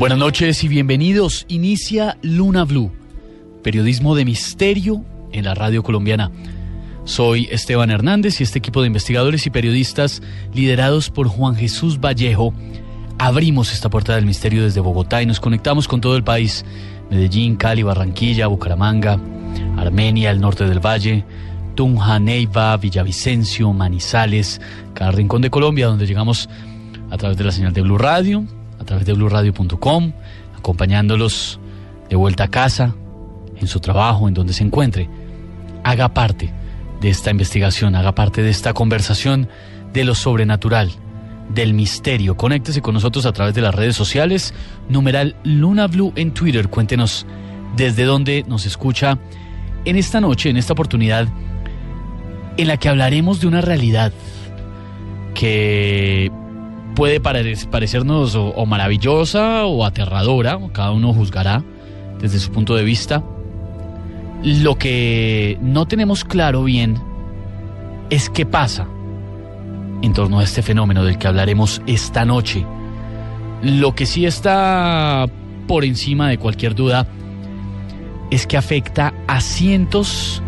Buenas noches y bienvenidos. Inicia Luna Blue, periodismo de misterio en la radio colombiana. Soy Esteban Hernández y este equipo de investigadores y periodistas liderados por Juan Jesús Vallejo abrimos esta puerta del misterio desde Bogotá y nos conectamos con todo el país. Medellín, Cali, Barranquilla, Bucaramanga, Armenia, el norte del Valle, Tunja, Neiva, Villavicencio, Manizales, cada rincón de Colombia donde llegamos a través de la señal de Blue Radio, a través de bluradio.com, acompañándolos de vuelta a casa, en su trabajo, en donde se encuentre. Haga parte de esta investigación, haga parte de esta conversación de lo sobrenatural, del misterio. Conéctese con nosotros a través de las redes sociales, numeral Luna Blue en Twitter. Cuéntenos desde dónde nos escucha en esta noche, en esta oportunidad, en la que hablaremos de una realidad que puede parecernos o, maravillosa o aterradora, cada uno juzgará desde su punto de vista. Lo que no tenemos claro bien es qué pasa en torno a este fenómeno del que hablaremos esta noche. Lo que sí está por encima de cualquier duda es que afecta a cientos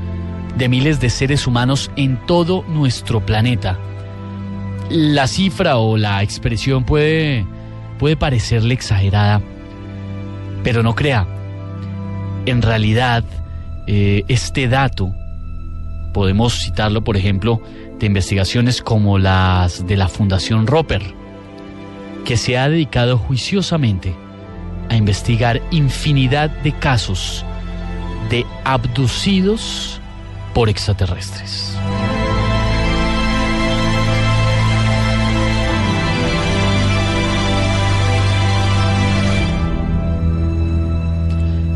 de miles de seres humanos en todo nuestro planeta la cifra o la expresión puede, puede parecerle exagerada, pero no crea. En realidad, eh, este dato, podemos citarlo, por ejemplo, de investigaciones como las de la Fundación Roper, que se ha dedicado juiciosamente a investigar infinidad de casos de abducidos por extraterrestres.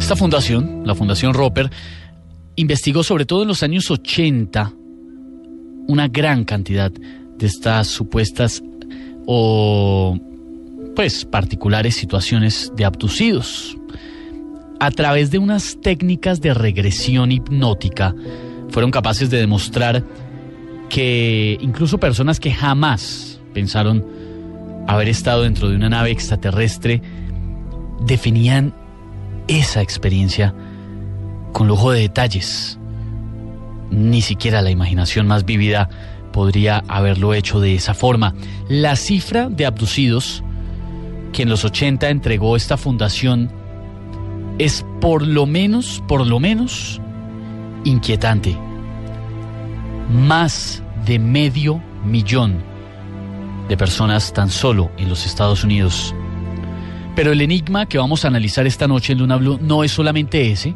Esta fundación, la Fundación Roper, investigó sobre todo en los años 80 una gran cantidad de estas supuestas o pues particulares situaciones de abducidos. A través de unas técnicas de regresión hipnótica fueron capaces de demostrar que incluso personas que jamás pensaron haber estado dentro de una nave extraterrestre definían esa experiencia con lujo de detalles. Ni siquiera la imaginación más vívida podría haberlo hecho de esa forma. La cifra de abducidos que en los 80 entregó esta fundación es por lo menos, por lo menos, inquietante. Más de medio millón de personas tan solo en los Estados Unidos pero el enigma que vamos a analizar esta noche en Luna Blue no es solamente ese,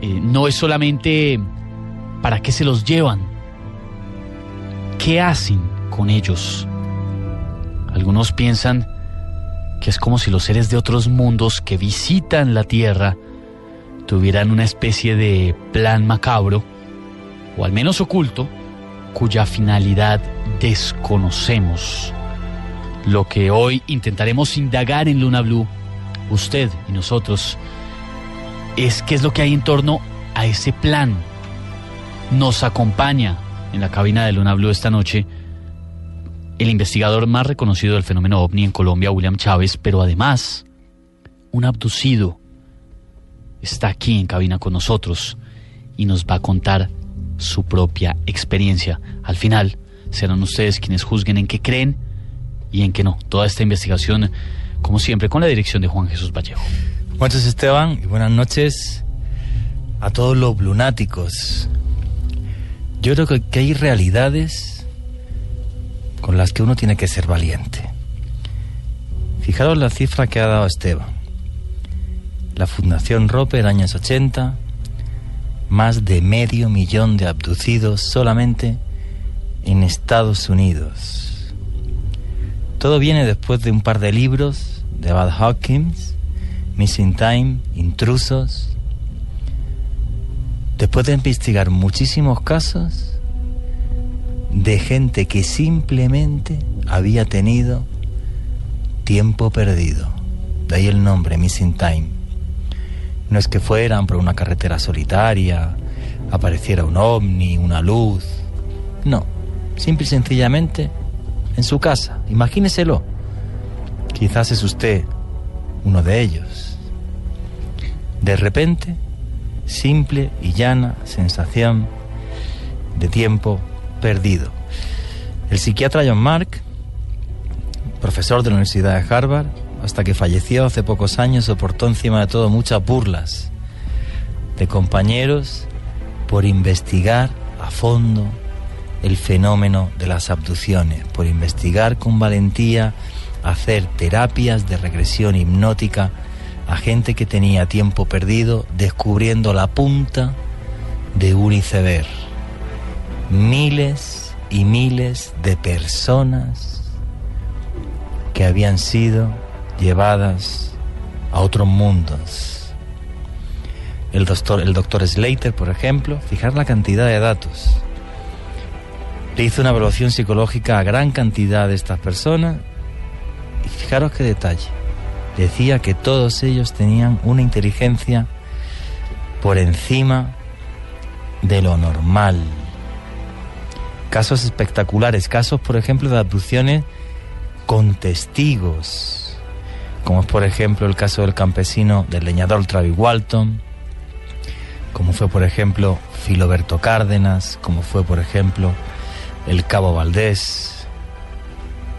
eh, no es solamente para qué se los llevan, qué hacen con ellos. Algunos piensan que es como si los seres de otros mundos que visitan la Tierra tuvieran una especie de plan macabro, o al menos oculto, cuya finalidad desconocemos. Lo que hoy intentaremos indagar en Luna Blue, usted y nosotros, es qué es lo que hay en torno a ese plan. Nos acompaña en la cabina de Luna Blue esta noche el investigador más reconocido del fenómeno ovni en Colombia, William Chávez, pero además un abducido está aquí en cabina con nosotros y nos va a contar su propia experiencia. Al final serán ustedes quienes juzguen en qué creen y en qué no. Toda esta investigación, como siempre, con la dirección de Juan Jesús Vallejo. Buenas Esteban y buenas noches a todos los lunáticos. Yo creo que hay realidades con las que uno tiene que ser valiente. Fijaros la cifra que ha dado Esteban. La Fundación Roper, años 80, más de medio millón de abducidos solamente en Estados Unidos. Todo viene después de un par de libros de Bad Hawkins, Missing Time, Intrusos. Después de investigar muchísimos casos de gente que simplemente había tenido tiempo perdido. De ahí el nombre, Missing Time. No es que fueran por una carretera solitaria, apareciera un ovni, una luz. No, simple y sencillamente en su casa. Imagíneselo. Quizás es usted uno de ellos. De repente, simple y llana sensación de tiempo perdido. El psiquiatra John Mark, profesor de la Universidad de Harvard, hasta que falleció hace pocos años, soportó encima de todo muchas burlas de compañeros por investigar a fondo el fenómeno de las abducciones, por investigar con valentía, hacer terapias de regresión hipnótica a gente que tenía tiempo perdido descubriendo la punta de un iceberg. Miles y miles de personas que habían sido llevadas a otros mundos. El doctor, el doctor Slater, por ejemplo, fijar la cantidad de datos. Le hizo una evaluación psicológica a gran cantidad de estas personas y fijaros qué detalle. Decía que todos ellos tenían una inteligencia por encima de lo normal. Casos espectaculares, casos por ejemplo de abducciones con testigos, como es por ejemplo el caso del campesino del leñador Travis Walton, como fue por ejemplo Filoberto Cárdenas, como fue por ejemplo el Cabo Valdés,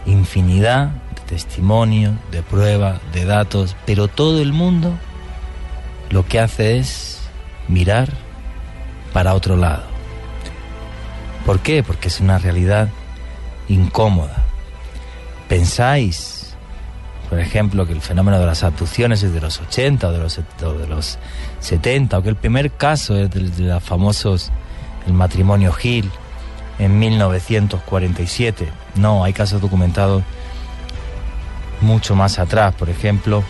infinidad de testimonios, de pruebas, de datos, pero todo el mundo lo que hace es mirar para otro lado. ¿Por qué? Porque es una realidad incómoda. ¿Pensáis, por ejemplo, que el fenómeno de las abducciones es de los 80 o de los, los 70, o que el primer caso es de, de los famosos, el matrimonio Gil, en 1947. No, hay casos documentados mucho más atrás. Por ejemplo,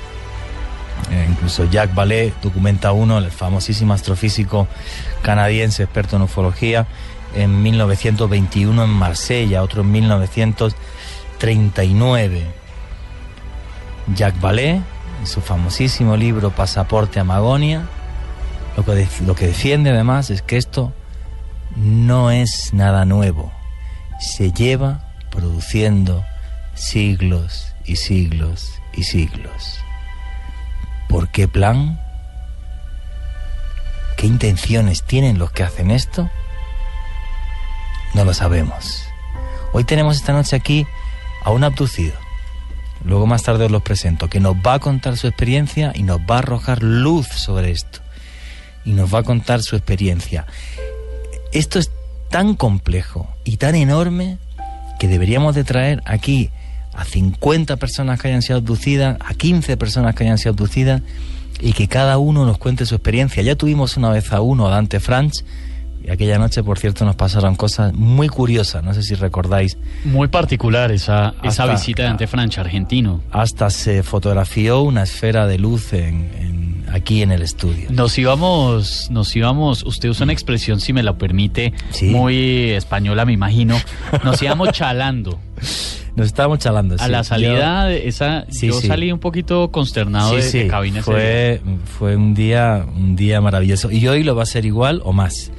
eh, incluso Jacques Vallée documenta uno, el famosísimo astrofísico canadiense experto en ufología, en 1921 en Marsella, otro en 1939. Jacques Vallée, en su famosísimo libro Pasaporte a Magonia, lo que, lo que defiende además es que esto no es nada nuevo. Se lleva produciendo siglos y siglos y siglos. ¿Por qué plan? ¿Qué intenciones tienen los que hacen esto? No lo sabemos. Hoy tenemos esta noche aquí a un abducido. Luego más tarde os los presento, que nos va a contar su experiencia y nos va a arrojar luz sobre esto. Y nos va a contar su experiencia. Esto es tan complejo y tan enorme que deberíamos de traer aquí a 50 personas que hayan sido abducidas, a 15 personas que hayan sido abducidas y que cada uno nos cuente su experiencia. Ya tuvimos una vez a uno, a Dante Franch, y aquella noche, por cierto, nos pasaron cosas muy curiosas, no sé si recordáis. Muy particular esa, esa visita de Dante Franch, argentino. Hasta se fotografió una esfera de luz en, en aquí en el estudio. Nos íbamos, nos íbamos, usted usa una expresión, si me la permite, muy española, me imagino. Nos íbamos chalando. Nos estábamos chalando. A la salida, de esa, yo salí un poquito consternado de, de, cabina. Fue, fue un día, un día maravilloso. Y hoy lo va a ser igual o más.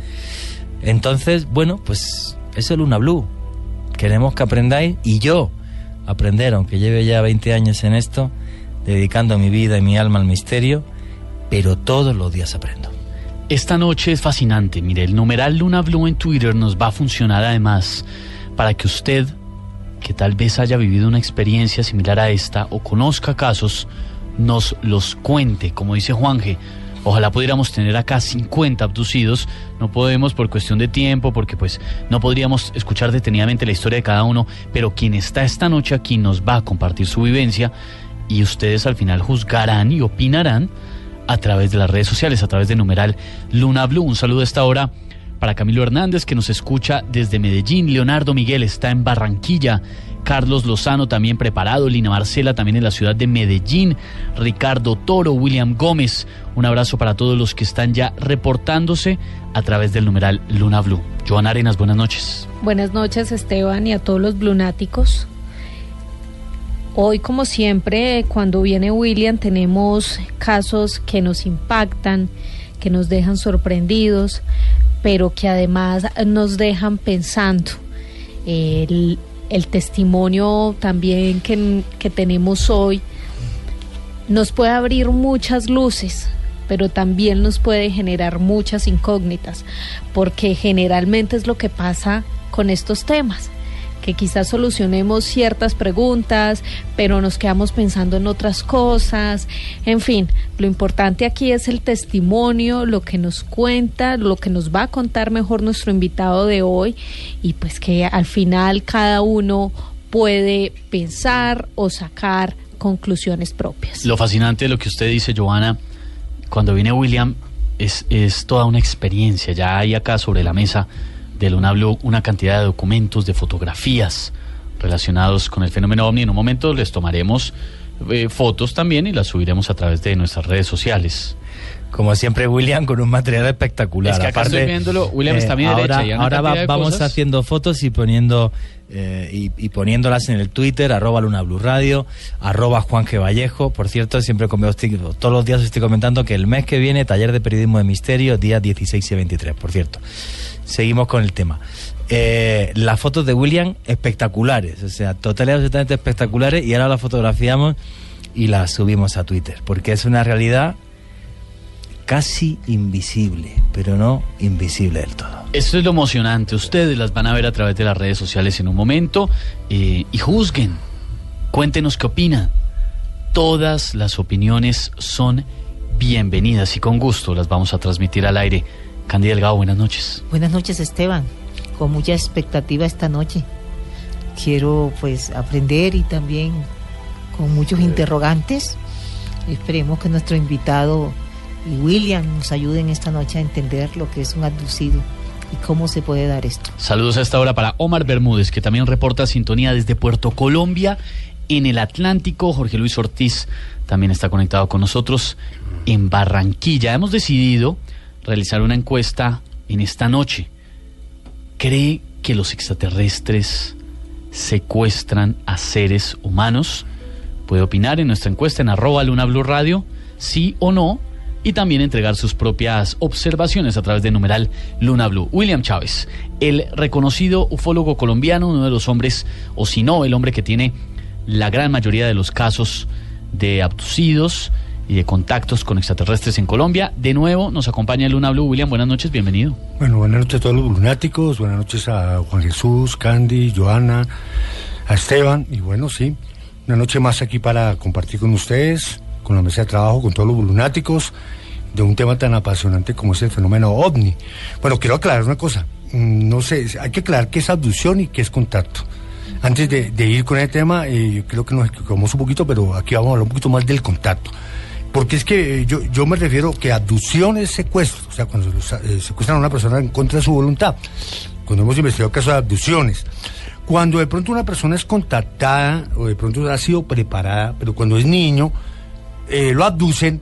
Entonces, bueno, pues es Luna Blue. Queremos que aprendáis y yo aprender, aunque lleve ya 20 años en esto, dedicando mi vida y mi alma al misterio pero todos los días aprendo. Esta noche es fascinante. Mire, el numeral Luna Blue en Twitter nos va a funcionar además para que usted, que tal vez haya vivido una experiencia similar a esta o conozca casos, nos los cuente, como dice Juanje. Ojalá pudiéramos tener acá 50 abducidos. No podemos por cuestión de tiempo, porque pues no podríamos escuchar detenidamente la historia de cada uno, pero quien está esta noche aquí nos va a compartir su vivencia y ustedes al final juzgarán y opinarán a través de las redes sociales, a través de numeral Luna Blue. Un saludo a esta hora para Camilo Hernández que nos escucha desde Medellín, Leonardo Miguel está en Barranquilla, Carlos Lozano también preparado, Lina Marcela también en la ciudad de Medellín, Ricardo Toro, William Gómez, un abrazo para todos los que están ya reportándose a través del numeral Luna Blue. Joan Arenas, buenas noches. Buenas noches Esteban y a todos los blunáticos. Hoy, como siempre, cuando viene William, tenemos casos que nos impactan, que nos dejan sorprendidos, pero que además nos dejan pensando. El, testimonio también que, que tenemos hoy nos puede abrir muchas luces, pero también nos puede generar muchas incógnitas, porque generalmente es lo que pasa con estos temas que quizás solucionemos ciertas preguntas, pero nos quedamos pensando en otras cosas. En fin, lo importante aquí es el testimonio, lo que nos cuenta, lo que nos va a contar mejor nuestro invitado de hoy y pues que al final cada uno puede pensar o sacar conclusiones propias. Lo fascinante de lo que usted dice, Joana, cuando viene William, es, es toda una experiencia. Ya hay acá sobre la mesa de Luna Blue una cantidad de documentos, de fotografías relacionados con el fenómeno ovni. En un momento les tomaremos eh, fotos también y las subiremos a través de nuestras redes sociales. Como siempre, William, con un material espectacular. Es que acá estoy viéndolo, William está a mi eh, ahora, derecha. ahora vamos haciendo fotos y poniendo eh, y, poniéndolas en el Twitter, arroba Luna Blue Radio, arroba Juan G. Vallejo. Por cierto, siempre todos los días estoy comentando que el mes que viene, taller de periodismo de misterio, día 16 y 23, por cierto seguimos con el tema. Eh, las fotos de William espectaculares, o sea, totales absolutamente espectaculares y ahora las fotografiamos y las subimos a Twitter, porque es una realidad casi invisible, pero no invisible del todo. Esto es lo emocionante, ustedes las van a ver a través de las redes sociales en un momento eh, y juzguen, cuéntenos qué opinan. Todas las opiniones son bienvenidas y con gusto las vamos a transmitir al aire. Candy Delgado, buenas noches. Buenas noches, Esteban. Con mucha expectativa esta noche. Quiero pues aprender y también con muchos interrogantes. Esperemos que nuestro invitado y William nos ayuden esta noche a entender lo que es un abducido y cómo se puede dar esto. Saludos a esta hora para Omar Bermúdez, que también reporta sintonía desde Puerto Colombia en el Atlántico. Jorge Luis Ortiz también está conectado con nosotros en Barranquilla. Hemos decidido realizar una encuesta en esta noche. ¿Cree que los extraterrestres secuestran a seres humanos? Puede opinar en nuestra encuesta en arroba Luna Blue Radio, sí o no, y también entregar sus propias observaciones a través de numeral Luna Blue. William Chávez, el reconocido ufólogo colombiano, uno de los hombres, o si no, el hombre que tiene la gran mayoría de los casos de abducidos, y de contactos con extraterrestres en Colombia. De nuevo nos acompaña Luna Blue. William, buenas noches, bienvenido. Bueno, buenas noches a todos los lunáticos, buenas noches a Juan Jesús, Candy, Joana, a Esteban, y bueno, sí, una noche más aquí para compartir con ustedes, con la mesa de trabajo, con todos los lunáticos, de un tema tan apasionante como es el fenómeno ovni. Bueno, quiero aclarar una cosa, mm, no sé, hay que aclarar qué es abducción y qué es contacto. Antes de, ir con el tema, eh, creo que nos equivocamos un poquito, pero aquí vamos a hablar un poquito más del contacto. Porque es que eh, yo, yo me refiero que abducción es secuestro, o sea, cuando eh, secuestran a una persona en contra de su voluntad, cuando hemos investigado casos de abducciones. Cuando de pronto una persona es contactada o de pronto ha sido preparada, pero cuando es niño, eh, lo abducen,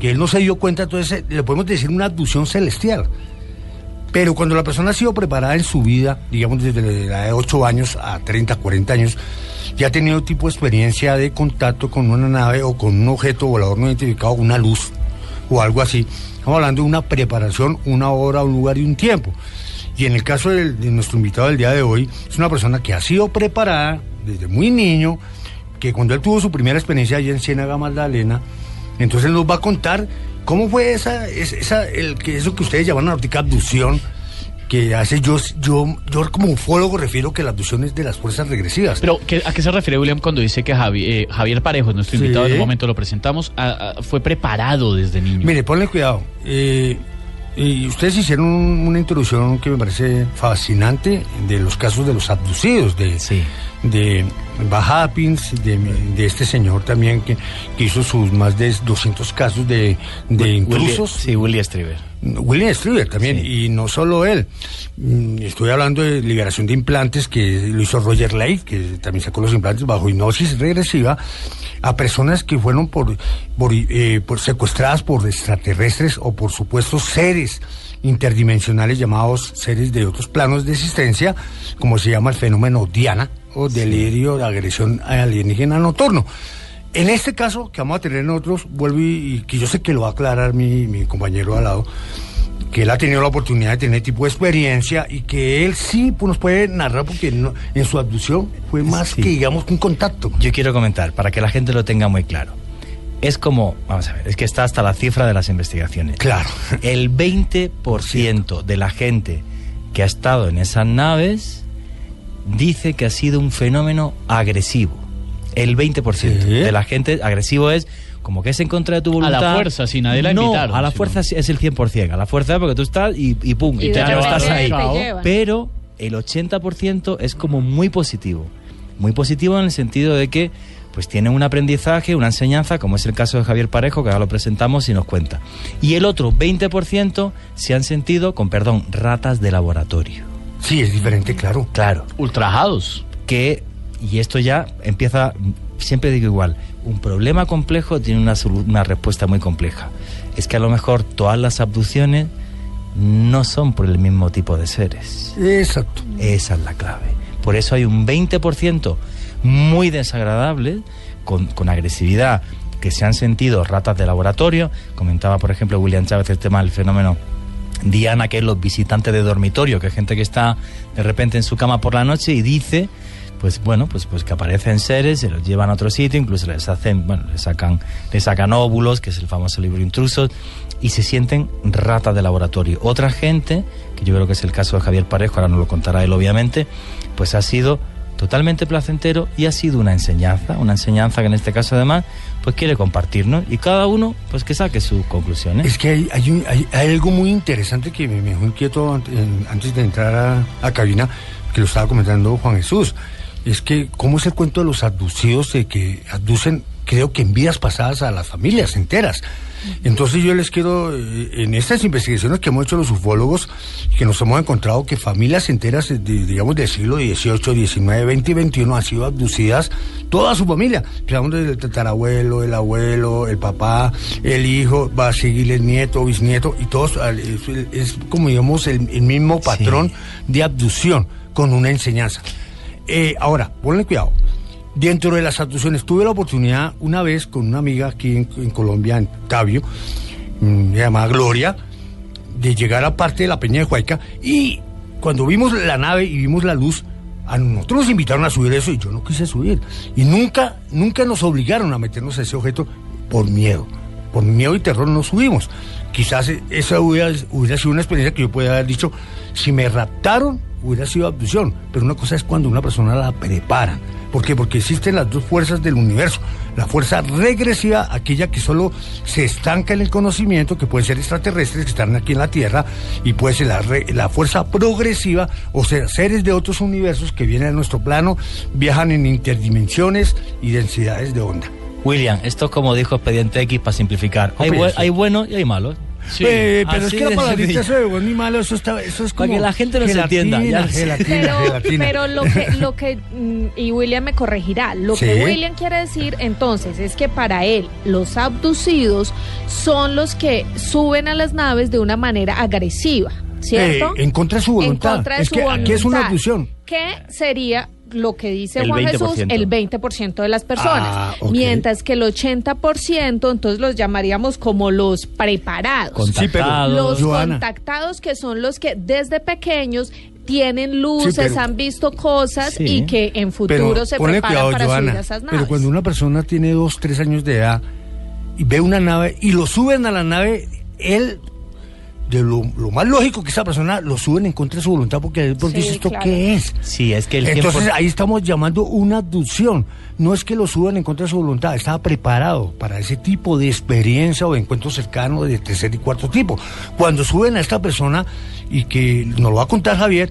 que él no se dio cuenta, entonces le podemos decir una abducción celestial. Pero cuando la persona ha sido preparada en su vida, digamos desde la edad de 8 años a 30, 40 años, ya ha tenido tipo experiencia de contacto con una nave o con un objeto volador no identificado, una luz o algo así. Estamos hablando de una preparación, una hora, un lugar y un tiempo. Y en el caso de, nuestro invitado del día de hoy, es una persona que ha sido preparada desde muy niño, que cuando él tuvo su primera experiencia allí en Ciénaga Magdalena, entonces nos va a contar cómo fue esa, esa, el, eso que ustedes llaman náutica abducción, que hace yo, yo, yo como ufólogo refiero que la abducción es de las fuerzas regresivas. Pero ¿a qué se refiere William cuando dice que eh, Javier Parejo, nuestro invitado en un momento lo presentamos, fue preparado desde niño? Mire, ponle cuidado. Eh, y ustedes hicieron una introducción que me parece fascinante de los casos de los abducidos, de, de Bajapins, de, de este señor también que, hizo sus más de 200 casos de, de intrusos. sí, William Strieber. William Strieber también, y no solo él. Mm, estoy hablando de liberación de implantes que lo hizo Roger Lake, que también sacó los implantes bajo hipnosis regresiva a personas que fueron por, eh, por, secuestradas por extraterrestres o por supuestos seres interdimensionales llamados seres de otros planos de existencia, como se llama el fenómeno Diana o delirio de agresión alienígena nocturno. En este caso que vamos a tener nosotros, vuelvo y, que yo sé que lo va a aclarar mi, mi compañero al lado, que él ha tenido la oportunidad de tener tipo de experiencia y que él sí pues, nos puede narrar porque en su abducción fue más que digamos un contacto. Yo quiero comentar para que la gente lo tenga muy claro. es como, vamos a ver, es que está hasta la cifra de las investigaciones. Claro. El 20% de la gente que ha estado en esas naves dice que ha sido un fenómeno agresivo. El 20% ¿Sí? de la gente agresivo es como que es en contra de tu A la voluntad. fuerza, sin nadie la no, invitaron, a la sino- fuerza es el 100%. A la fuerza porque tú estás y, y pum, y, Y te de ya no estás ahí. te. Pero el 80% es como muy positivo. Muy positivo en el sentido de que pues tienen un aprendizaje, una enseñanza, como es el caso de Javier Parejo, que ahora lo presentamos y nos cuenta. Y el otro 20% se han sentido, con perdón, ratas de laboratorio. Sí, es diferente, claro. Claro, Ultrajados. que, y esto ya empieza, siempre digo igual, un problema complejo tiene una, una respuesta muy compleja. Es que a lo mejor todas las abducciones no son por el mismo tipo de seres. Exacto. Esa es la clave. Por eso hay un 20% muy desagradable, con, con agresividad, que se han sentido ratas de laboratorio. Comentaba, por ejemplo, William Chávez el tema del fenómeno Diana, que es los visitantes de dormitorio, que es gente que está de repente en su cama por la noche y dice, pues bueno, pues, pues que aparecen seres, se los llevan a otro sitio, incluso les hacen, bueno, les sacan, les sacan óvulos, que es el famoso libro Intrusos, y se sienten ratas de laboratorio. Otra gente, que yo creo que es el caso de Javier Parejo, ahora nos lo contará él obviamente, pues ha sido totalmente placentero y ha sido una enseñanza, una enseñanza que en este caso además pues quiere compartirnos y cada uno pues que saque sus conclusiones. Es que hay, hay, un- hay- algo muy interesante que me, dejó inquieto antes de entrar a, a cabina, que lo estaba comentando Juan Jesús. Es que, ¿cómo es el cuento de los abducidos de que abducen, creo que en vidas pasadas, a las familias enteras? Entonces yo les quiero, eh, en estas investigaciones que hemos hecho los ufólogos, que nos hemos encontrado que familias enteras, de, digamos, del siglo XVIII, XIX, XX y XXI han sido abducidas, toda su familia. Desde el tatarabuelo, el abuelo, el papá, el hijo, va a seguir el nieto, bisnieto, y todos, al- es, es como digamos el, el mismo patrón de abducción con una enseñanza. Eh, ahora, ponle cuidado. Dentro de las abducciones, tuve la oportunidad una vez con una amiga aquí en, Colombia, en Tabio, mm, se llama Gloria, de llegar a parte de la Peña de Huayca y cuando vimos la nave y vimos la luz, a nosotros nos invitaron a subir eso y yo no quise subir. Y nunca, nunca nos obligaron a meternos a ese objeto por miedo. Por miedo y terror no subimos. Quizás eh, esa hubiera, sido una experiencia que yo podría haber dicho, si me raptaron, hubiera sido abducción. Pero una cosa es cuando una persona la preparan. ¿Por qué? Porque existen las dos fuerzas del universo. La fuerza regresiva, aquella que solo se estanca en el conocimiento, que pueden ser extraterrestres que están aquí en la Tierra, y puede ser la, la fuerza progresiva, o sea, seres de otros universos que vienen a nuestro plano, viajan en interdimensiones y densidades de onda. William, esto es como dijo Expediente X para simplificar. Hay, bu- hay buenos y hay malos. Sí. Eh, pero así es que la palabrita eso de bueno y malo, eso, está, eso es Para como... que la gente nos gelatina, entienda, ya. Gelatina, Pero, gelatina. pero lo que, lo que, mm, y William me corregirá, lo Sí. que William quiere decir entonces es que para él los abducidos son los que suben a las naves de una manera agresiva, ¿cierto? Eh, en contra de su voluntad. En contra de es su que aquí es una voluntad. abducción. ¿Qué sería lo que dice El Juan 20%. Jesús? El 20% de las personas. Ah. Mientras que el 80% entonces los llamaríamos como los preparados. Contactados. Los Joana. contactados que son los que desde pequeños tienen luces, Sí, pero- han visto cosas Sí. y que en futuro Pero se preparan cuidado, para Joana, subir a esas naves. Pero cuando una persona tiene dos, tres años de edad y ve una nave y lo suben a la nave, él, de lo, lo más lógico que esa persona lo suben en contra de su voluntad porque, porque Sí, dice esto claro. qué es. Sí, es que el Entonces 100%. ahí estamos llamando una abducción. No es que lo suban en contra de su voluntad, estaba preparado para ese tipo de experiencia o de encuentro cercano de tercer y cuarto tipo. Cuando suben a esta persona, y que nos lo va a contar Javier,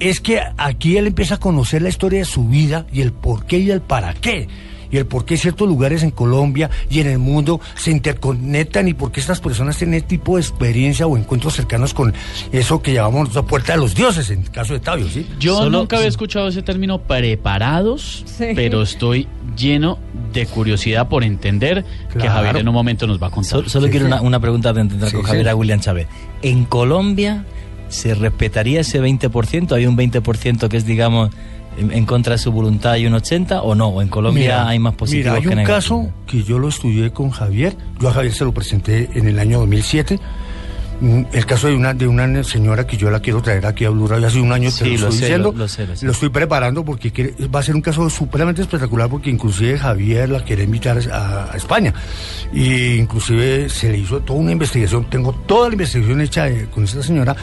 es que aquí él empieza a conocer la historia de su vida y el por qué y el para qué. Y el por qué ciertos lugares en Colombia y en el mundo se interconectan y por qué estas personas tienen este tipo de experiencia o encuentros cercanos con eso que llamamos la puerta de los dioses, en el caso de Tabio, ¿sí? Yo Solo- nunca había escuchado ese término preparados, Sí. pero estoy lleno de curiosidad por entender que. Javier en un momento nos va a contar. Solo, solo Sí, quiero sí. una, una pregunta de entender Sí, con sí. Javier a William Chávez. ¿En Colombia se respetaría ese 20%? ¿Hay un 20% que es, digamos, en, en contra de su voluntad y un 80% o no? ¿O en Colombia Mira, hay más positivos Mira, hay que un caso que yo lo estudié con Javier. Yo a Javier se lo presenté en el año 2007. Mm, El caso de una, de una señora que yo la quiero traer aquí a Blue Radio hace un año, te Sí, lo, lo estoy sé, diciendo. lo- lo sé, lo sé. estoy preparando porque quiere- va a ser un caso supremamente espectacular porque inclusive Javier la quiere invitar a, a España. Y inclusive se le hizo toda una investigación, tengo toda la investigación hecha eh, con esta señora.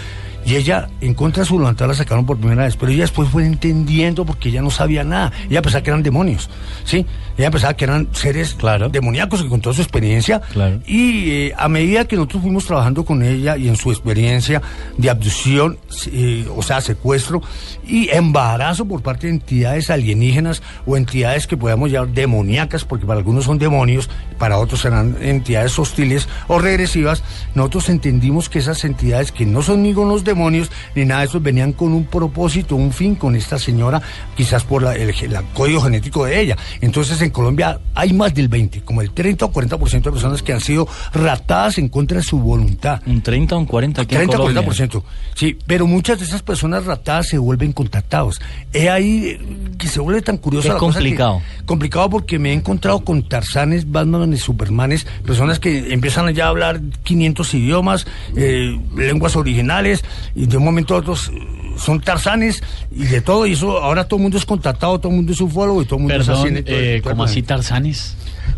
Y ella, en contra de su voluntad, la sacaron por primera vez. Pero ella después fue entendiendo porque ella no sabía nada. Ella pensaba que eran demonios, ¿sí? Ella pensaba que eran seres Claro. demoníacos que con toda su experiencia. Claro. Y eh, a medida que nosotros fuimos trabajando con ella y en su experiencia de abducción, eh, o sea, secuestro y embarazo por parte de entidades alienígenas o entidades que podamos llamar demoníacas, porque para algunos son demonios, para otros serán entidades hostiles o regresivas, nosotros entendimos que esas entidades que no son ni con los demonios ni nada de eso venían con un propósito, un fin con esta señora, quizás por la- el, el código genético de ella. Entonces en Colombia hay más del 20, como el 30 o 40% de personas que han sido raptadas en contra de su voluntad. Un 30 o un 40 aquí en 30 Colombia. 40%. Sí, pero muchas de esas personas raptadas se vuelven contactados. Es ahí que se vuelve tan curioso. Es la cosa que- complicado. complicado porque me he encontrado con Tarzanes, Batmanes, Supermanes, personas que empiezan ya a hablar 500 idiomas, eh, lenguas originales, y de un momento a otro son Tarzanes y de todo. Y eso ahora todo el mundo es contactado, todo el mundo es ufólogo y todo el mundo es Perdón, así. en todo- eh, como así. Tarzanes.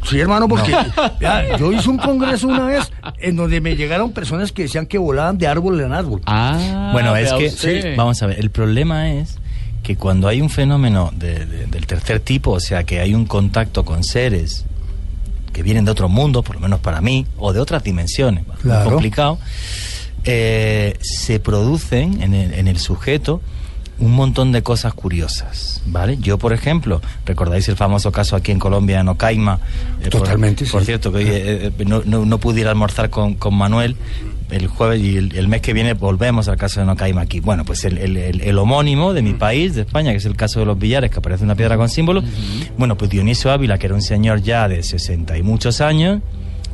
Sí, hermano, porque yo hice un congreso una vez en donde me llegaron personas que decían que volaban de árbol en árbol. Ah, Bueno, es que, vamos a ver, el problema es que cuando hay un fenómeno de- de- del tercer tipo, o sea, que hay un contacto con seres que vienen de otro mundo, por lo menos para mí, o de otras dimensiones, es Claro. complicado, eh, se producen en el, en el sujeto un montón de cosas curiosas, ¿vale? Yo, por ejemplo, recordáis el famoso caso aquí en Colombia, en Ocaima. eh, por- Totalmente, Por, sí. cierto, que eh, eh, no, no, no pude ir a almorzar con, con Manuel el jueves y el, el mes que viene volvemos al caso de Nocaima aquí. Bueno, pues el, el- homónimo de mi país, de España, que es el caso de los billares, que aparece una piedra con símbolo. Bueno, pues Dionisio Ávila, que era un señor ya de 60 y muchos años,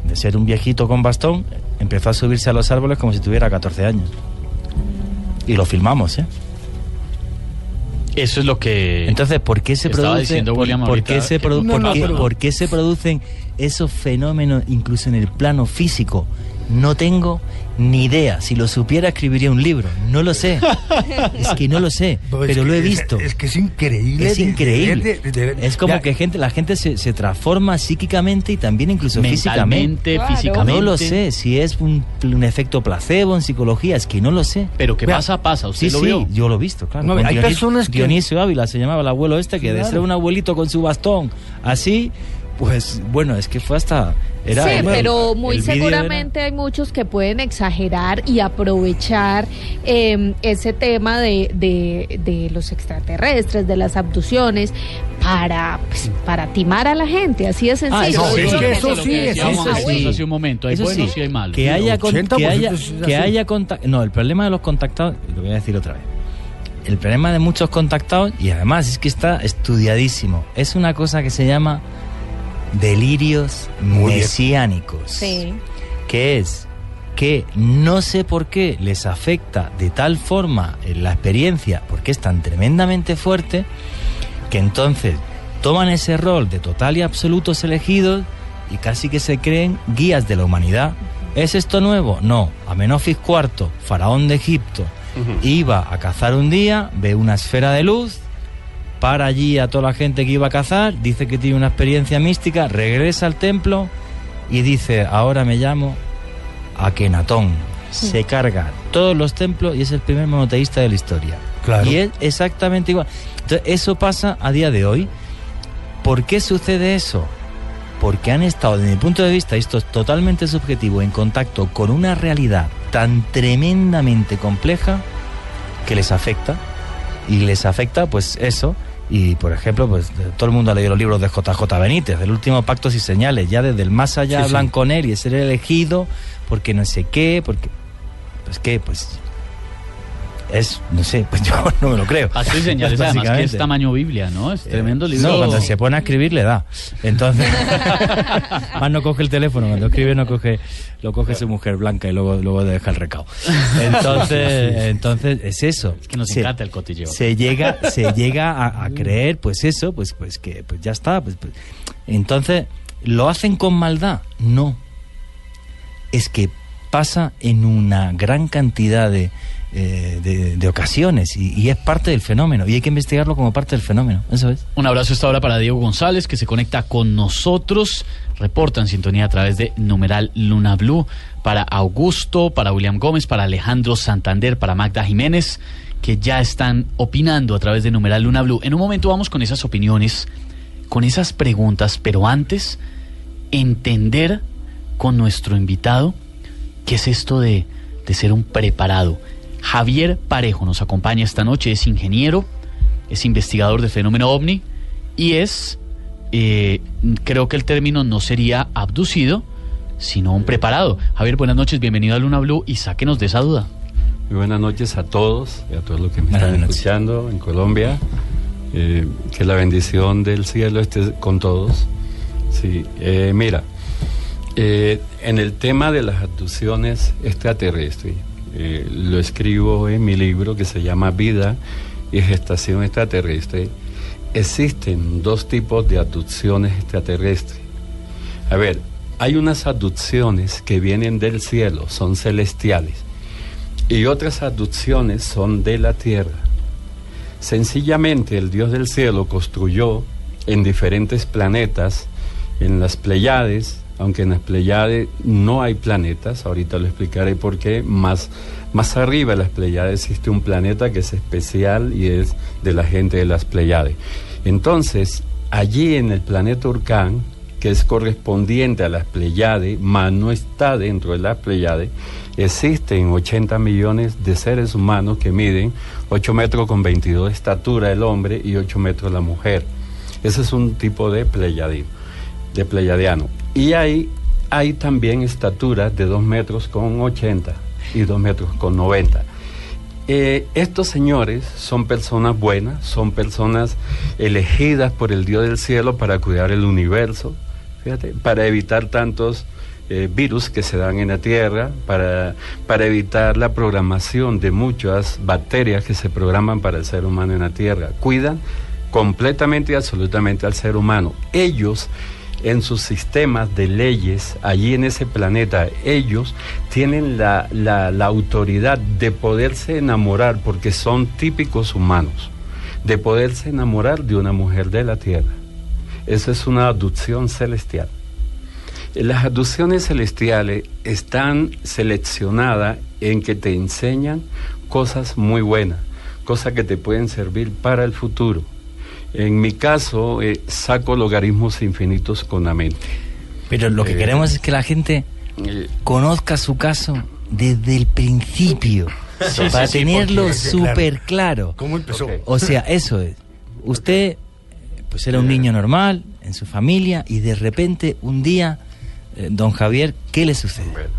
de ser un viejito con bastón, empezó a subirse a los árboles como si tuviera 14 años. Y lo filmamos, ¿eh? Eso es lo que. Entonces, ¿por qué se Estaba produce, diciendo por, qué se que- produ- No, por no, qué- pero- por qué se producen esos fenómenos incluso en el plano físico? No tengo ni idea. Si lo supiera, escribiría un libro. No lo sé. es que no lo sé, Pues pero es lo he visto. Es, que es increíble. Es de- de increíble. de- de es como Ya, que gente, la gente se, se transforma psíquicamente y también incluso físicamente. mentalmente, Claro. físicamente. No lo sé si es un, un efecto placebo en psicología, es que no lo sé. Pero que Vea, pasa, pasa. ¿Usted Sí, lo sí, vio? yo lo he visto, claro. No, hay personas que- Dionisio Ávila se llamaba el abuelo este, que de Claro. ser un abuelito con su bastón, así, pues bueno, es que fue hasta... Era sí, el- pero muy seguramente hay muchos que pueden exagerar y aprovechar eh, ese tema de, de, de los extraterrestres, de las abducciones, para, pues, para timar a la gente, así de sencillo. Ah, eso No, sí. es que eso sí, eso sí. nosotros hace un momento. Hay Eso buenos sí, y hay malos. que haya, con- 80% que haya, que haya contact- No, el problema de los contactados, lo voy a decir otra vez. El problema de muchos contactados, y además es que está estudiadísimo, es una cosa que se llama delirios Muy bien. mesiánicos. Sí. que es que no sé por qué les afecta de tal forma en la experiencia, porque es tan tremendamente fuerte, que entonces toman ese rol de total y absolutos elegidos y casi que se creen guías de la humanidad. ¿Es esto nuevo? No. Amenofis IV, faraón de Egipto, iba a cazar un día, ve una esfera de luz, para allí a toda la gente que iba a cazar, dice que tiene una experiencia mística, regresa al templo y dice, ahora me llamo Akenatón. Se carga todos los templos y es el primer monoteísta de la historia. Claro. Y es exactamente igual. Entonces, eso pasa a día de hoy. ¿Por qué sucede eso? Porque han estado, desde mi punto de vista, esto es totalmente subjetivo, en contacto con una realidad tan tremendamente compleja que les afecta. Y les afecta, pues eso. Y, por ejemplo, pues todo el mundo ha leído los libros de JJ Benítez, del último Pactos y Señales. Ya desde el más allá Sí, sí. hablan con él y es ser elegido porque no sé qué, porque... Pues qué, pues... Es, no sé, pues yo no me lo creo. Así señales, además que es tamaño Biblia, ¿no? Es tremendo libro. No, cuando se pone a escribir le da. Entonces, más no coge el teléfono, cuando escribe no coge, lo coge su mujer blanca y luego, luego deja el recado. Entonces, entonces es eso. Es que nos Se- encanta el cotilleo. Se llega, se llega a, a creer, pues eso, pues, pues que pues ya está. Pues, pues. Entonces, ¿lo hacen con maldad? No. Es que pasa en una gran cantidad de, eh, de, ocasiones y, es parte del fenómeno y hay que investigarlo como parte del fenómeno. Un abrazo esta hora para Diego González, que se conecta con nosotros. Reporta en sintonía a través de numeral Luna Blue. Para Augusto, para William Gómez, para Alejandro Santander, para Magda Jiménez, que ya están opinando a través de numeral Luna Blue. En un momento vamos con esas opiniones, con esas preguntas, pero antes, entender con nuestro invitado qué es esto de, de ser un preparado. Javier Parejo nos acompaña esta noche, es ingeniero, es investigador del fenómeno ovni y es, eh, creo que el término no sería abducido, sino un preparado. Javier, buenas noches, bienvenido a Luna Blue y sáquenos de esa duda. Muy buenas noches a todos y a todos los que me Buenas están noches. escuchando en Colombia. Eh, que la bendición del cielo esté con todos. Sí, eh, mira, eh, en el tema de las abducciones extraterrestres, eh, lo escribo en mi libro que se llama Vida y Gestación Extraterrestre. Existen dos tipos de abducciones extraterrestres. A ver, hay unas abducciones que vienen del cielo, son celestiales, y otras abducciones son de la tierra. Sencillamente el Dios del cielo construyó en diferentes planetas, en las Pleiades, aunque en las Pleiades no hay planetas, ahorita lo explicaré por qué, más, más arriba de las Pleiades existe un planeta que es especial y es de la gente de las Pleiades. Entonces, allí en el planeta Urcán, que es correspondiente a las Pleiades, mas no está dentro de las Pleiades, existen 80 millones de seres humanos que miden 8 metros con 22 de estatura el hombre y 8 metros la mujer. Ese es un tipo de pleiadino, de pleiadiano. Y hay, hay también estaturas de 2 metros con 80 y 2 metros con 90. Eh, estos señores son personas buenas, son personas elegidas por el Dios del cielo para cuidar el universo, fíjate, para evitar tantos eh, virus que se dan en la Tierra, para, para evitar la programación de muchas bacterias que se programan para el ser humano en la Tierra. Cuidan completamente y absolutamente al ser humano. Ellos en sus sistemas de leyes allí en ese planeta, ellos tienen la, la, autoridad de poderse enamorar, porque son típicos humanos, de poderse enamorar de una mujer de la tierra. Esa es una abducción celestial. Las abducciones celestiales están seleccionadas en que te enseñan cosas muy buenas, cosas que te pueden servir para el futuro. En mi caso, eh, saco logaritmos infinitos con la mente. Pero lo que Eh, queremos es que la gente Eh, conozca su caso desde el principio, Sí, para sí, tenerlo súper claro. ¿Cómo empezó? O sea, eso es. Usted, pues era un niño normal en su familia y de repente un día, eh, don Javier, ¿qué le sucede? Bueno,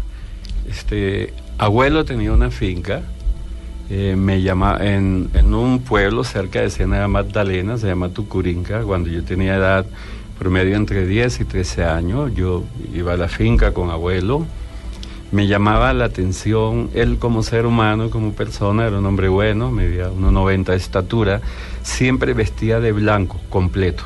este abuelo tenía una finca, eh, me llama en, en un pueblo cerca de Ciénaga Magdalena, se llama Tucurinca, cuando yo tenía edad promedio entre 10 y 13 años, yo iba a la finca con abuelo, me llamaba la atención, él como ser humano, como persona, era un hombre bueno, medía 1,90 de estatura, siempre vestía de blanco, completo.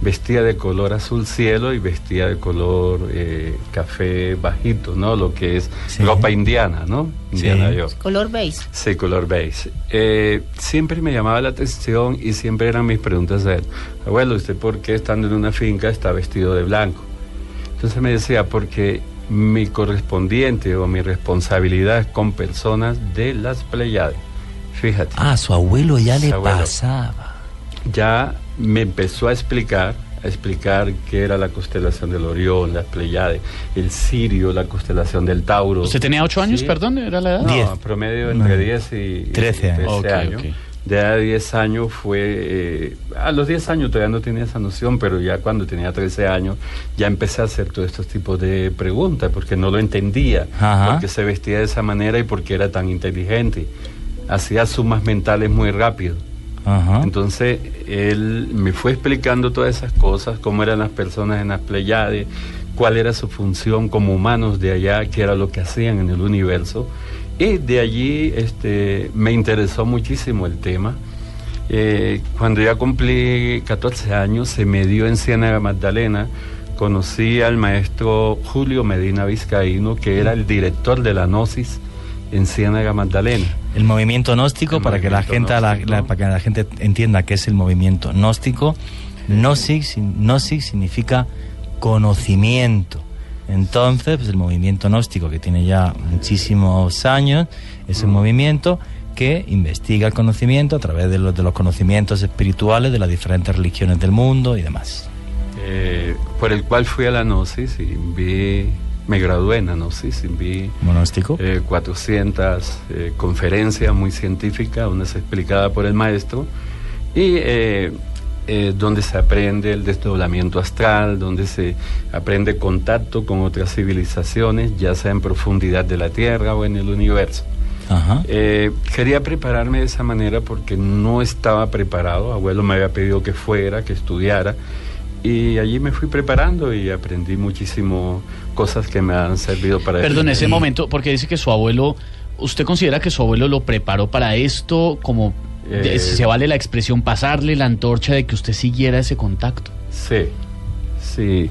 Vestía de color azul cielo y vestía de color eh, café bajito, ¿no? Lo que es Sí. ropa indiana, ¿no? Indiana Sí. yo. Color beige. Sí, color beige. Eh, siempre me llamaba la atención y siempre eran mis preguntas de él. Abuelo, ¿usted por qué estando en una finca está vestido de blanco? Entonces me decía, porque mi correspondiente o mi responsabilidad es con personas de las Pleiades. Fíjate, Ah, su abuelo ya le abuelo. pasaba. ya me empezó a explicar, a explicar qué era la constelación del Orión, las Pleiades, el Sirio, la constelación del Tauro. ¿Usted tenía ocho años, Sí. perdón? ¿Era la edad? No, Diez. promedio entre No. 10 y 13 años. De edad de 10 años fue... eh, a los 10 años todavía no tenía esa noción, pero ya cuando tenía 13 años ya empecé a hacer todos estos tipos de preguntas porque no lo entendía, Ajá. porque se vestía de esa manera y porque era tan inteligente. Hacía sumas mentales muy rápido. Entonces él me fue explicando todas esas cosas, cómo eran las personas en las Pleiades, cuál era su función como humanos de allá, qué era lo que hacían en el universo. Y de allí este, me interesó muchísimo el tema. Eh, cuando ya cumplí 14 años, se me dio en Ciénaga Magdalena conocí al maestro Julio Medina Vizcaíno, que era el director de la Gnosis en Ciénaga Magdalena. El movimiento gnóstico, El para, que la gente, la- gnóstico. la- para que la gente entienda qué es el movimiento gnóstico, gnosis, gnosis significa conocimiento. Entonces, pues el movimiento gnóstico, que tiene ya muchísimos años, es Mm. un movimiento que investiga el conocimiento a través de los, de los conocimientos espirituales de las diferentes religiones del mundo y demás. eh, por el cual fui a la Gnosis y vi, me gradué en y vi Monóstico. eh, 400 eh, conferencias muy científicas, una es explicada por el maestro, y eh, eh, donde se aprende el desdoblamiento astral, donde se aprende contacto con otras civilizaciones, ya sea en profundidad de la Tierra o en el universo. Ajá. Eh, quería prepararme de esa manera porque no estaba preparado. Abuelo me había pedido que fuera, que estudiara. Y allí me fui preparando y aprendí muchísimo cosas que me han servido para... Perdón, ese momento, porque dice que su abuelo, ¿usted considera que su abuelo lo preparó para esto? Como Eh, si se vale la expresión, pasarle la antorcha de que usted siguiera ese contacto. Sí, sí.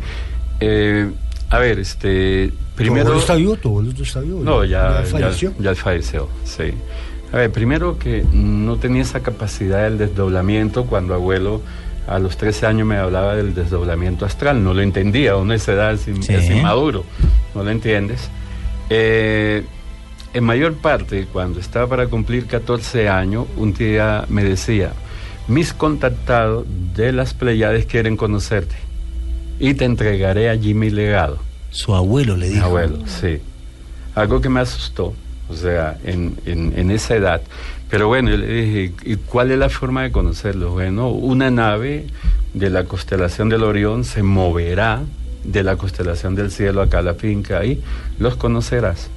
Eh, a ver, este... ¿Tu Primero... abuelo está vivo? ¿Tu abuelo está vivo? No, ya, ya, falleció? ya falleció, sí. A ver, primero que no tenía esa capacidad del desdoblamiento cuando abuelo a los 13 años me hablaba del desdoblamiento astral, no lo entendía, uno a esa edad es, Sí. es inmaduro, no lo entiendes. Eh, en mayor parte, cuando estaba para cumplir 14 años, un día me decía, mis contactados de las Pleiades quieren conocerte y te entregaré allí mi legado. Su abuelo le Mi dijo. abuelo, sí. Algo que me asustó, o sea, en, en- esa edad. Pero bueno, le dije, ¿y cuál es la forma de conocerlo? Bueno, una nave de la constelación del Orión se moverá de la constelación del cielo acá a la finca y los conocerás.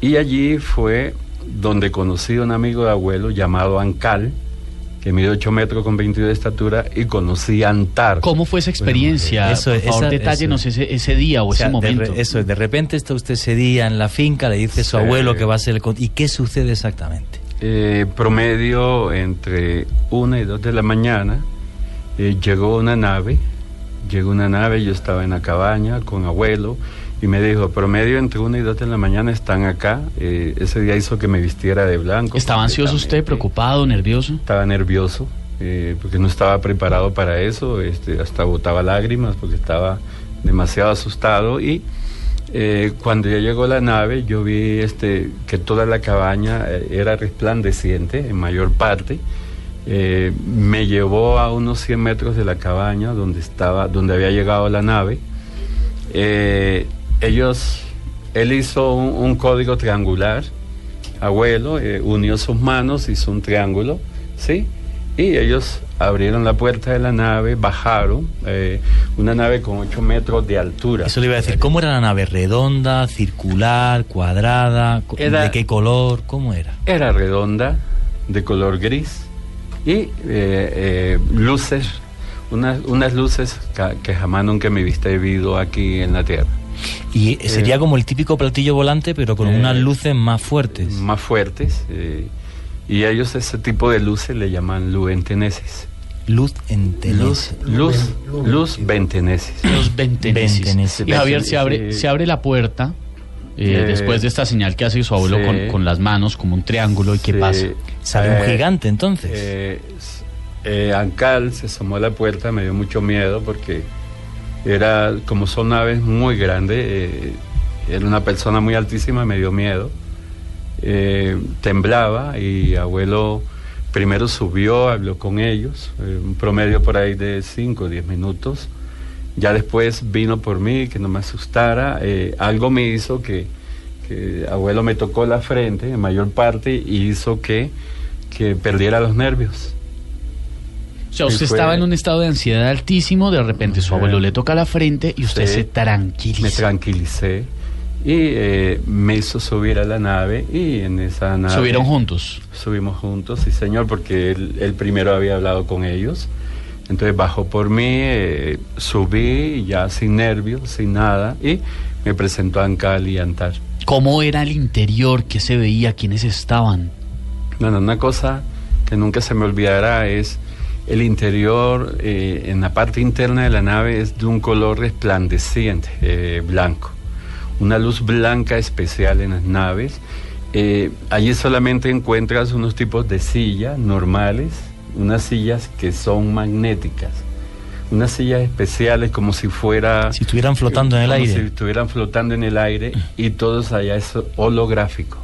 Y allí fue donde conocí a un amigo de abuelo llamado Ancal, que mide 8 metros con 22 de estatura, y conocí a Antar. ¿Cómo fue esa experiencia? Eso- Por favor, esa- detállenos eso- ese, ese día o, O sea, ese de re- momento. eso es, de repente está usted ese día en la finca, le dice a su abuelo que va a ser el... con- ¿Y qué sucede exactamente? Eh, promedio entre una y dos de la mañana eh, llegó una nave, llegó una nave, yo estaba en la cabaña con abuelo y me dijo, promedio entre una y dos de la mañana están acá. Eh, ese día hizo que me vistiera de blanco. ¿Estaba ansioso usted, preocupado, nervioso? Estaba nervioso eh, porque no estaba preparado para eso, este, hasta botaba lágrimas porque estaba demasiado asustado y eh, cuando ya llegó la nave yo vi este, que toda la cabaña era resplandeciente en mayor parte. Eh, me llevó a unos 100 metros de la cabaña donde estaba, donde había llegado la nave. Eh, ellos, él hizo un, un código triangular abuelo eh, unió sus manos, hizo un triángulo, ¿sí? Y ellos abrieron la puerta de la nave, bajaron, eh, una nave con 8 metros de altura. Eso le iba a decir, ¿cómo era la nave? ¿Redonda, circular, cuadrada? Era- ¿De qué color? ¿Cómo era? Era redonda, de color gris, y eh, eh, luces, unas, unas luces que jamás nunca vista he visto aquí en la Tierra. Y sería como el típico platillo volante, pero con Eh, unas luces más fuertes. Más fuertes, eh, y ellos ese tipo de luces le llaman luentenesis. Luz en tenis. Luz, luz ventenesis. Los ventenesis. Ventenesis. Y Javier, se abre, Eh, se abre la puerta eh, eh, después de esta señal que hace su abuelo sí. con, con las manos como un triángulo. ¿Y qué Sí, pasa? Sale un eh, gigante entonces. Eh, eh, Ancal se asomó a la puerta, me dio mucho miedo porque era, como son naves muy grandes, eh, era una persona muy altísima, me dio miedo. Eh, temblaba y abuelo primero subió, habló con ellos, eh, un promedio por ahí de 5 o 10 minutos. Ya después vino por mí, que no me asustara. algo me hizo que, que abuelo me tocó la frente en mayor parte y hizo que, que perdiera los nervios. O sea, usted fue- estaba en un estado de ansiedad altísimo, de repente su abuelo le toca la frente y usted Sí. se tranquiliza. Me tranquilicé y eh, me hizo subir a la nave y en esa nave... Subieron juntos. Subimos juntos, sí señor, porque él, él primero había hablado con ellos. Entonces bajó por mí, eh, subí ya sin nervios, sin nada, y me presentó a Ancal y Antar. ¿Cómo era el interior? ¿Qué se veía? ¿Quiénes estaban? Bueno, una cosa que nunca se me olvidará es el interior, eh, en la parte interna de la nave, es de un color resplandeciente, eh, blanco. Una luz blanca especial en las naves. Eh, allí solamente encuentras unos tipos de sillas normales, unas sillas que son magnéticas. Unas sillas especiales como si fuera... Si estuvieran flotando en el como aire. Si estuvieran flotando en el aire y todos allá es holográfico.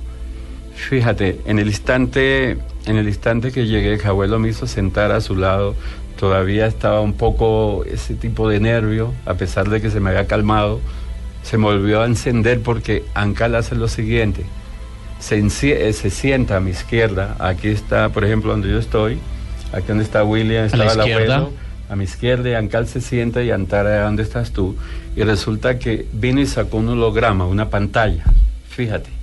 Fíjate, en el instante, en el instante que llegué, que abuelo me hizo sentar a su lado, todavía estaba un poco ese tipo de nervio, a pesar de que se me había calmado, se me volvió a encender porque Ancal hace lo siguiente, se, eh, se sienta a mi izquierda, aquí está, por ejemplo, donde yo estoy, aquí donde está William, estaba el abuelo, a mi izquierda y Ancal se sienta y Antara, ¿dónde estás tú? Y resulta que vino y sacó un holograma, una pantalla, fíjate.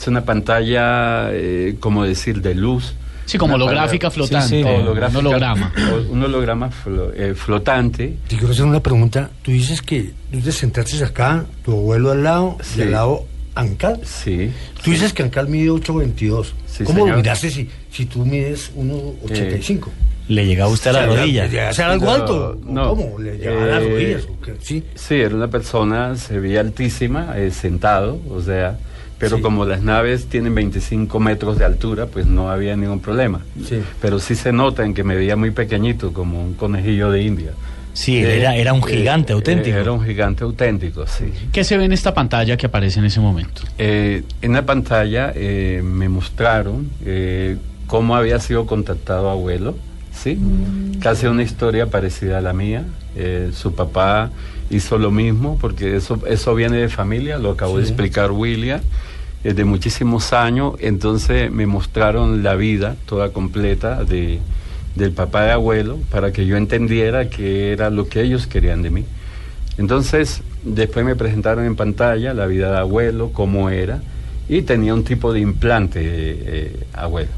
Es una pantalla, eh, como decir, de luz. Sí, como holográfica flotante. sí, un holográfica- holograma. o- Un holograma flo- eh, flotante. Te quiero hacer una pregunta. Tú dices que tú te sentaste acá, tu abuelo al lado, Sí. y al lado Ancal. Sí. Tú dices que Ancal mide 8.22. Sí, ¿Cómo lo señor. miraste si, si tú mides 1.85? Le llegaba usted a la O sea, rodilla. ¿Le llegas a ser algo alto? ¿O no. ¿Cómo? ¿Le llegaba a las Eh, rodillas? Sí. Sí, era una persona, se veía altísima, eh, sentado, o sea, pero Sí. como las naves tienen 25 metros de altura, pues no había ningún problema. Sí. Pero sí se nota en que me veía muy pequeñito, como un conejillo de India. Sí, Eh, era, era un eh, gigante eh, auténtico. Era un gigante auténtico, sí. ¿Qué se ve en esta pantalla que aparece en ese momento? Eh, en la pantalla eh, me mostraron eh, cómo había sido contactado abuelo, ¿sí? Casi una historia parecida a la mía. Eh, su papá hizo lo mismo, porque eso, eso viene de familia, lo acabó de Sí. explicar William, de muchísimos años. Entonces me mostraron la vida toda completa de, del papá de abuelo para que yo entendiera qué era lo que ellos querían de mí. Entonces, después me presentaron en pantalla la vida de abuelo, cómo era, y tenía un tipo de implante eh, abuelo.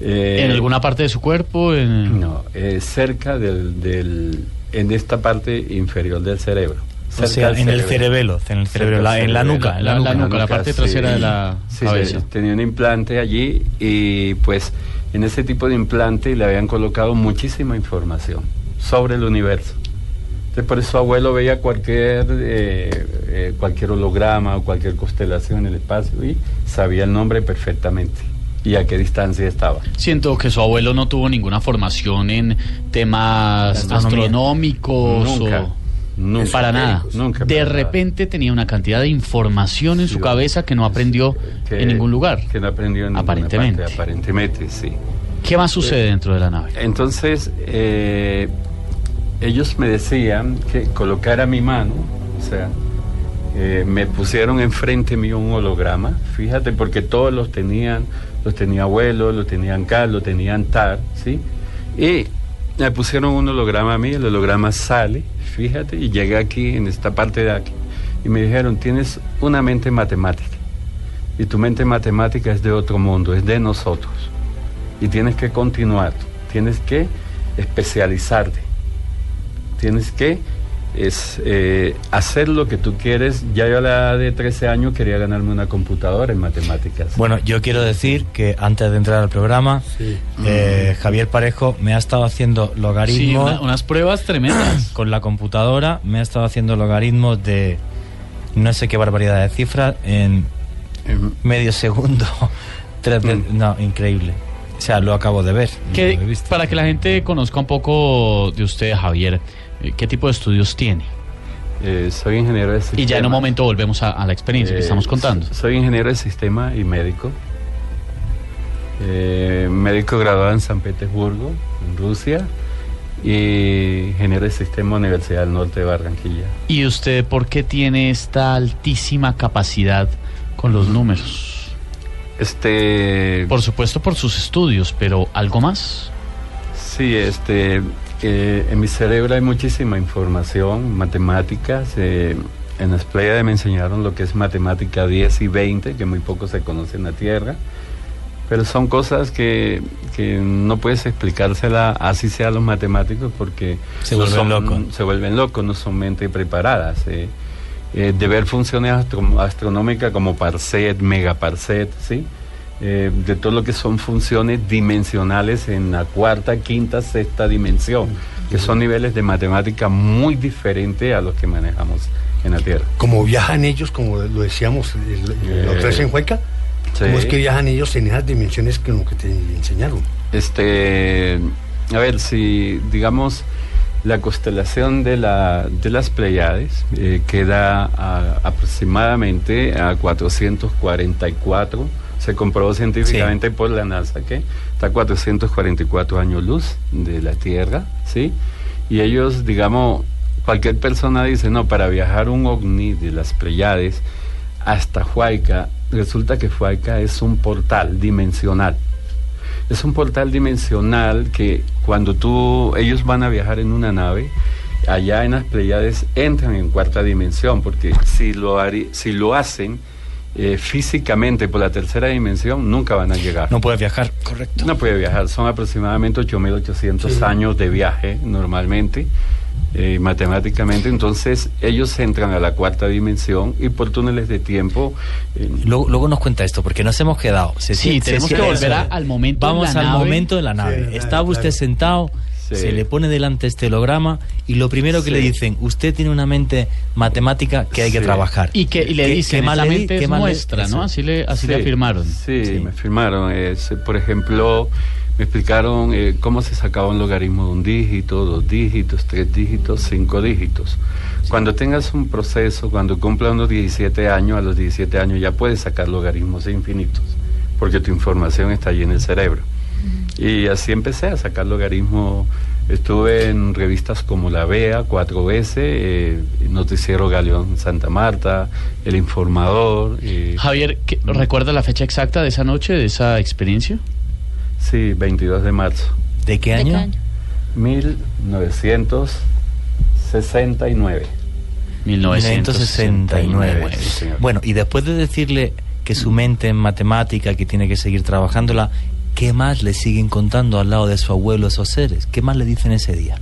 Eh, ¿En alguna parte de su cuerpo? En- No, eh, cerca del, del, en esta parte inferior del cerebro. O cerca sea, del en el cerebelo, en el cerebro, Cerca la- en la nuca, en la La- nuca. la nuca, la parte trasera de la Sí, cabeza. sí, tenía un implante allí y pues en ese tipo de implante le habían colocado muchísima información sobre el universo. Entonces por eso abuelo veía cualquier, eh, eh, cualquier holograma o cualquier constelación en el espacio y sabía el nombre perfectamente y a qué distancia estaba. Siento que su abuelo no tuvo ninguna formación en temas astronómicos Nunca, o nunca. para nada. Nunca. de para nada. repente tenía una cantidad de información en Sí, su cabeza que no aprendió que- en ningún lugar. Que no aprendió en Aparentemente. parte, aparentemente, sí. ¿Qué más sucede dentro de la nave? Entonces, eh, ellos me decían que colocara mi mano, o sea, eh, me pusieron enfrente mío un holograma, fíjate, porque todos los tenían, los tenía abuelo, los tenían Carl, lo tenían Tar, ¿sí? Y me pusieron un holograma a mí, el holograma sale, fíjate, y llegué aquí, en esta parte de aquí, y me dijeron, tienes una mente matemática, y tu mente matemática es de otro mundo, es de nosotros y tienes que continuar, tienes que especializarte, tienes que es, eh, hacer lo que tú quieres. Ya yo a la edad de 13 años quería ganarme una computadora en matemáticas. Bueno, yo quiero decir que antes de entrar al programa, Sí. eh, Javier Parejo me ha estado haciendo Sí, logaritmos una- unas pruebas tremendas. con la computadora, me ha estado haciendo logaritmos de no sé qué barbaridad de cifras en medio segundo. Tres Mm. No, increíble. O sea, lo acabo de ver. Que- lo he visto. para que la gente conozca un poco de usted, Javier, ¿qué tipo de estudios tiene? eh, soy ingeniero de sistema. Y ya en un momento volvemos a, a la experiencia que Eh, estamos contando. Soy ingeniero de sistema y médico. Eh, médico graduado en San Petersburgo, en Rusia. Y ingeniero de sistema Universidad del Norte de Barranquilla. ¿Y usted por qué tiene esta altísima capacidad con los números? Este. Por supuesto por sus estudios, pero ¿algo más? Sí, este, eh, en mi cerebro hay muchísima información, matemáticas. eh, en las Pléyades me enseñaron lo que es matemática 10 y 20, que muy poco se conoce en la Tierra. Pero son cosas que, que no puedes explicársela así sea a los matemáticos porque Se no vuelven son- locos. Se vuelven locos, no son mente preparadas. eh. Eh, de ver funciones astro- astronómicas como parsec, megaparsec, ¿sí? Eh, de todo lo que son funciones dimensionales en la cuarta, quinta, sexta dimensión, que son niveles de matemática muy diferentes a los que manejamos en la Tierra. Como viajan ellos, como lo decíamos la otra vez en Hueca, ¿cómo Sí. es que viajan ellos en esas dimensiones que, lo que te enseñaron? Este, a ver, si digamos la constelación de, la, de las Pleiades eh, queda a- aproximadamente a 444, se comprobó científicamente por la NASA que está a 444 años luz de la Tierra, ¿sí? Y ellos, digamos, cualquier persona dice, no, para viajar un ovni de las Pleiades hasta Huayca, resulta que Huayca es un portal dimensional. Es un portal dimensional que cuando tú, ellos van a viajar en una nave, allá en las Pleiades entran en cuarta dimensión, porque si lo, si lo hacen eh, físicamente por la tercera dimensión, nunca van a llegar. No puede viajar, correcto. No puede viajar, son aproximadamente 8.800 Sí. años de viaje normalmente, eh, matemáticamente. Entonces ellos entran a la cuarta dimensión y por túneles de tiempo... eh, Luego, luego nos cuenta esto, porque nos hemos quedado. Se Sí, siente- tenemos se que volver al momento en Vamos la al nave. momento de la nave. Sí, Estaba claro, usted claro. sentado, Sí. se le pone delante este holograma y lo primero que Sí. le dicen, usted tiene una mente matemática que hay que Sí. trabajar. Y que y le ¿Qué- dicen, le di- mente es eso. ¿no? Así le, así le Sí, afirmaron. Sí, Sí. me firmaron. Es, por ejemplo, me explicaron eh, cómo se sacaba un logaritmo de un dígito, dos dígitos, tres dígitos, cinco dígitos. Cuando tengas un proceso, cuando cumpla unos 17 años, a los 17 años ya puedes sacar logaritmos infinitos, porque tu información está allí en el cerebro. Y así empecé a sacar logaritmos. Estuve en revistas como La Vea, cuatro veces, eh, Noticiero Galeón Santa Marta, El Informador. eh, Javier, ¿qué- ¿recuerda la fecha exacta de esa noche, de esa experiencia? Sí, 22 de marzo. ¿De qué ¿De qué año? año? 1969. 1969. Sí, señor. Bueno, y después de decirle que su mente en matemática, que tiene que seguir trabajándola, ¿qué más le siguen contando al lado de su abuelo esos seres? ¿Qué más le dicen ese día?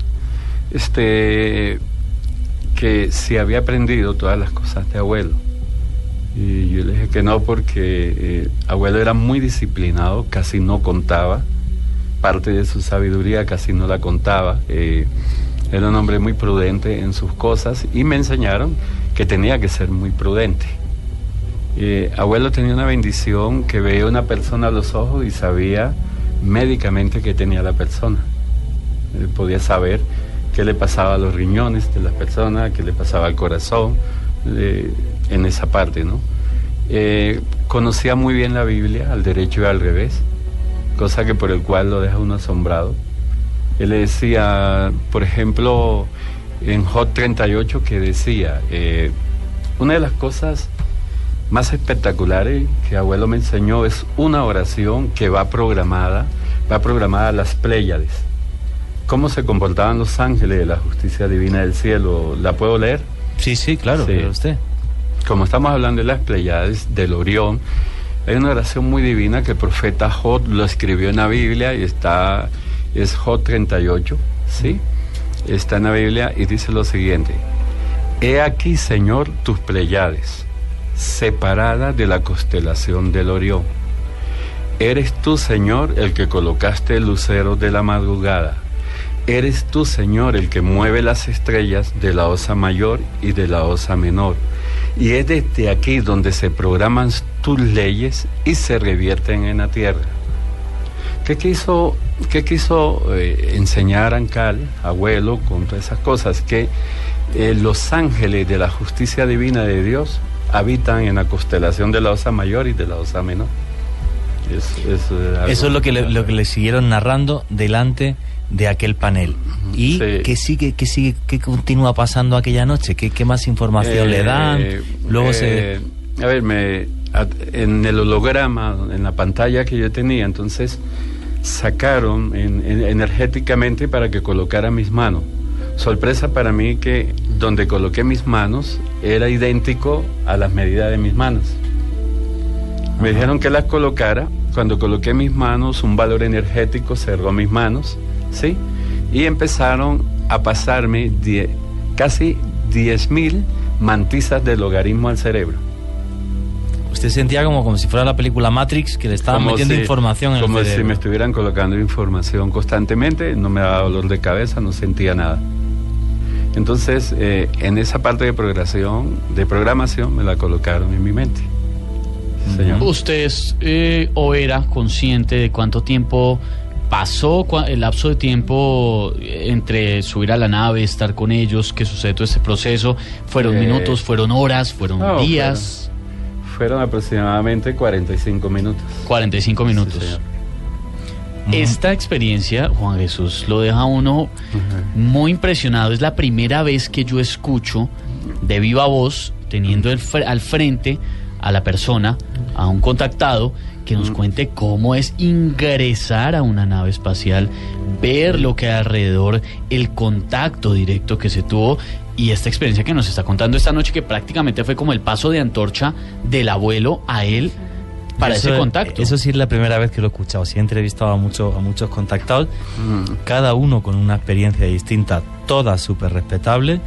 Este, que si había aprendido todas las cosas de abuelo. Y yo le dije que no porque eh, abuelo era muy disciplinado, casi no contaba. Parte de su sabiduría casi no la contaba. eh, era un hombre muy prudente en sus cosas y me enseñaron que tenía que ser muy prudente. Eh, abuelo tenía una bendición que veía una persona a los ojos y sabía médicamente qué tenía la persona. Eh, podía saber qué le pasaba a los riñones de la persona, qué le pasaba al corazón, eh, en esa parte, ¿no? Eh, conocía muy bien la Biblia, al derecho y al revés, cosa que por el cual lo deja uno asombrado. Él le decía, por ejemplo, en Hot 38 que decía, una de las cosas más espectaculares que abuelo me enseñó es una oración que va programada, va programada a las Pléyades. ¿Cómo se comportaban los ángeles de la justicia divina del cielo? ¿La puedo leer? Sí, sí, claro, Sí. usted. Como estamos hablando de las Pleiades, del Orión, hay una oración muy divina que el profeta Jod lo escribió en la Biblia y está, es Jod 38, ¿sí? Está en la Biblia y dice lo siguiente, He aquí, Señor, tus Pleiades, separadas de la constelación del Orión. Eres tú, Señor, el que colocaste el lucero de la madrugada. Eres tú, Señor, el que mueve las estrellas de la osa mayor y de la osa menor. Y es desde aquí donde se programan tus leyes y se revierten en la tierra. ¿Qué quiso, qué quiso eh, enseñar Ancal, abuelo, con todas esas cosas? Que eh, los ángeles de la justicia divina de Dios habitan en la constelación de la osa mayor y de la osa menor. Es- es, eh, Eso es lo que, le, lo que le siguieron narrando delante de aquel panel. ¿Y Sí. qué sigue, qué sigue, qué continúa pasando aquella noche? ¿Qué, qué más información le dan? Eh, Luego eh, A ver, me, en el holograma, en la pantalla que yo tenía, entonces sacaron en- en- energéticamente para que colocara mis manos. Sorpresa para mí que donde coloqué mis manos era idéntico a las medidas de mis manos. Me Ajá. dijeron que las colocara. Cuando coloqué mis manos, un valor energético cerró mis manos, ¿sí? Y empezaron a pasarme die- casi 10.000 mantizas de logaritmo al cerebro. Usted sentía como, como si fuera la película Matrix, que le estaban Como metiendo si- información en Como el si cerebro. me estuvieran colocando información constantemente, no me daba dolor de cabeza, no sentía nada. Entonces, eh, en esa parte de programación, de programación me la colocaron en mi mente. Señor. ¿Usted es eh, o era consciente de cuánto tiempo pasó, el lapso de tiempo eh, entre subir a la nave, estar con ellos, que sucede todo este proceso? ¿Fueron Eh, minutos, fueron horas, fueron no, días? Fueron aproximadamente 45 minutos. 45 minutos. Sí. Esta experiencia, Juan Jesús, lo deja uno muy impresionado. Es la primera vez que yo escucho de viva voz, teniendo el fr- al frente a la persona, a un contactado, que nos cuente cómo es ingresar a una nave espacial, ver lo que hay alrededor, el contacto directo que se tuvo y esta experiencia que nos está contando esta noche, que prácticamente fue como el paso de antorcha del abuelo a él para Eso- ese contacto. Eso sí es la primera vez que lo he escuchado. Sí he entrevistado a, muchos a muchos contactados, Mm. cada uno con una experiencia distinta, todas súper respetables,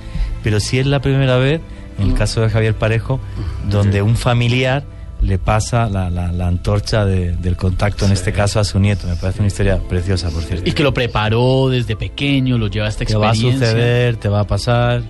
pero sí es la primera vez, en el caso de Javier Parejo, donde un familiar le pasa la, la- la antorcha de- del contacto, en este caso a su nieto. Me parece una historia preciosa, por cierto. Y que lo preparó desde pequeño, lo lleva a esta Te va a experiencia. suceder, te va a pasar.